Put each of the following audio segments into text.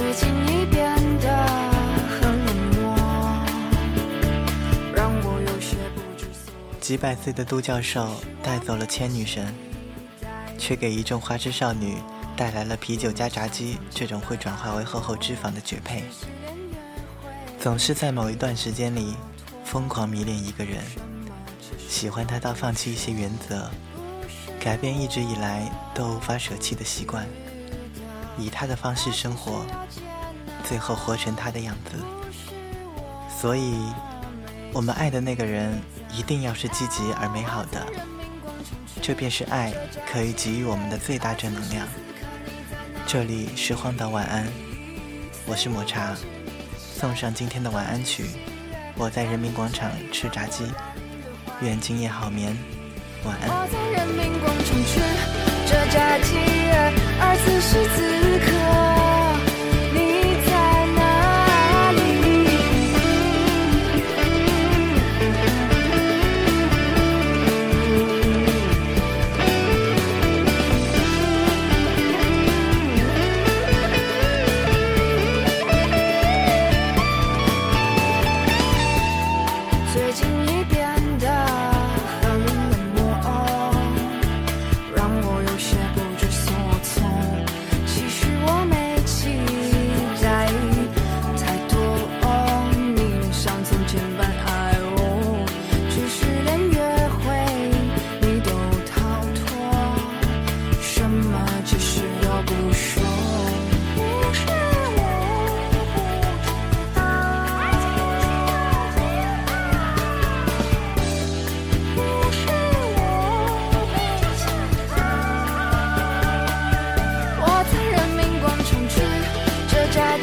最近你变得很冷漠，让我有些不知所。几百岁的杜教授带走了千女神，却给一众花痴少女带来了啤酒加炸鸡这种会转化为厚厚脂肪的绝配。总是在某一段时间里疯狂迷恋一个人，喜欢他到放弃一些原则，改变一直以来都无法舍弃的习惯，以他的方式生活，最后活成他的样子。所以，我们爱的那个人一定要是积极而美好的，这便是爱可以给予我们的最大正能量。这里是荒岛晚安，我是抹茶。送上今天的晚安曲，我在人民广场吃炸鸡，愿今夜好眠，晚安。我在人民广场吃着炸鸡，而此时此着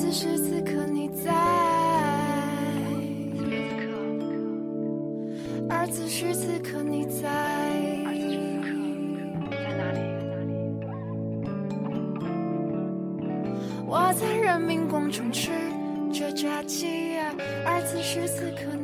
此时此刻你在。而此时此刻你在，在哪里？我在人民广场吃着炸鸡，而此时此刻你